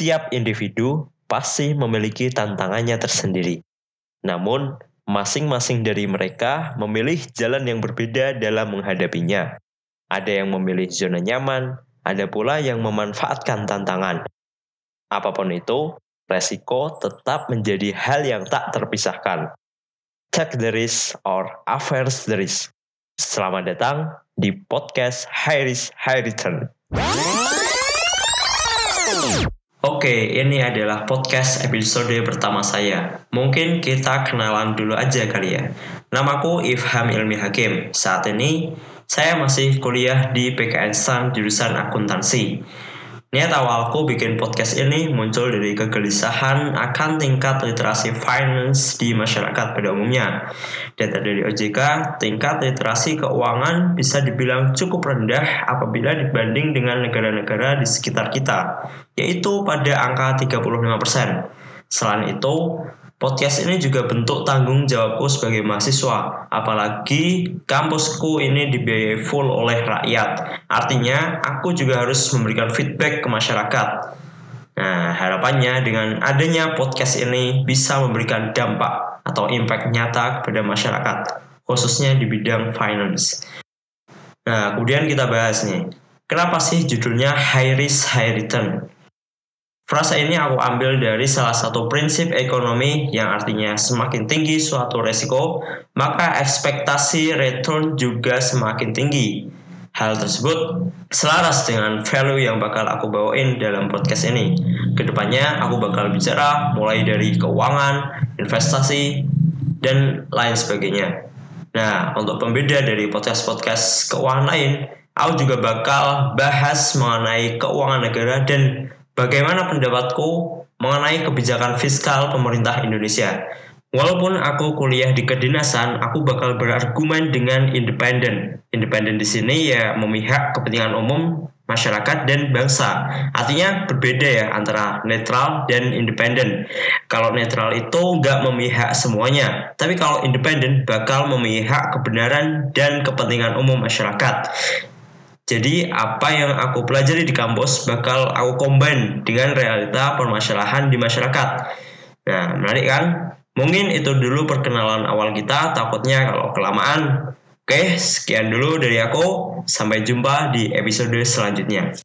Setiap individu pasti memiliki tantangannya tersendiri. Namun, masing-masing dari mereka memilih jalan yang berbeda dalam menghadapinya. Ada yang memilih zona nyaman, ada pula yang memanfaatkan tantangan. Apa pun itu, resiko tetap menjadi hal yang tak terpisahkan. Take the risk or averse the risk. Selamat datang di podcast High Risk High Return. Oke, ini adalah podcast episode pertama saya. Mungkin kita kenalan dulu aja kali ya. Namaku Ifham Ilmi Hakim. Saat ini saya masih kuliah di PKN STAN jurusan akuntansi. Niat awalku bikin podcast ini muncul dari kegelisahan akan tingkat literasi finance di masyarakat pada umumnya. Data dari OJK, tingkat literasi keuangan bisa dibilang cukup rendah apabila dibanding dengan negara-negara di sekitar kita, yaitu pada angka 35%. Selain itu, Podcast ini juga bentuk tanggung jawabku sebagai mahasiswa, apalagi kampusku ini dibiayai full oleh rakyat. Artinya, aku juga harus memberikan feedback ke masyarakat. Nah, harapannya dengan adanya podcast ini bisa memberikan dampak atau impact nyata kepada masyarakat, khususnya di bidang finance. Nah, kemudian kita bahas nih, kenapa sih judulnya High Risk High Return? Frasa ini aku ambil dari salah satu prinsip ekonomi yang artinya semakin tinggi suatu resiko, maka ekspektasi return juga semakin tinggi. Hal tersebut selaras dengan value yang bakal aku bawain dalam podcast ini. Ke depannya aku bakal bicara mulai dari keuangan, investasi, dan lain sebagainya. Nah, untuk pembeda dari podcast-podcast keuangan lain, aku juga bakal bahas mengenai keuangan negara dan Bagaimana pendapatku mengenai kebijakan fiskal pemerintah Indonesia? Walaupun aku kuliah di kedinasan, aku bakal berargumen dengan independen. Independen di sini ya memihak kepentingan umum masyarakat dan bangsa. Artinya berbeda ya antara netral dan independen. Kalau netral itu nggak memihak semuanya, tapi kalau independen bakal memihak kebenaran dan kepentingan umum masyarakat. Jadi apa yang aku pelajari di kampus bakal aku combine dengan realita permasalahan di masyarakat. Nah, menarik kan? Mungkin itu dulu perkenalan awal kita, takutnya kalau kelamaan. Oke, sekian dulu dari aku. Sampai jumpa di episode selanjutnya.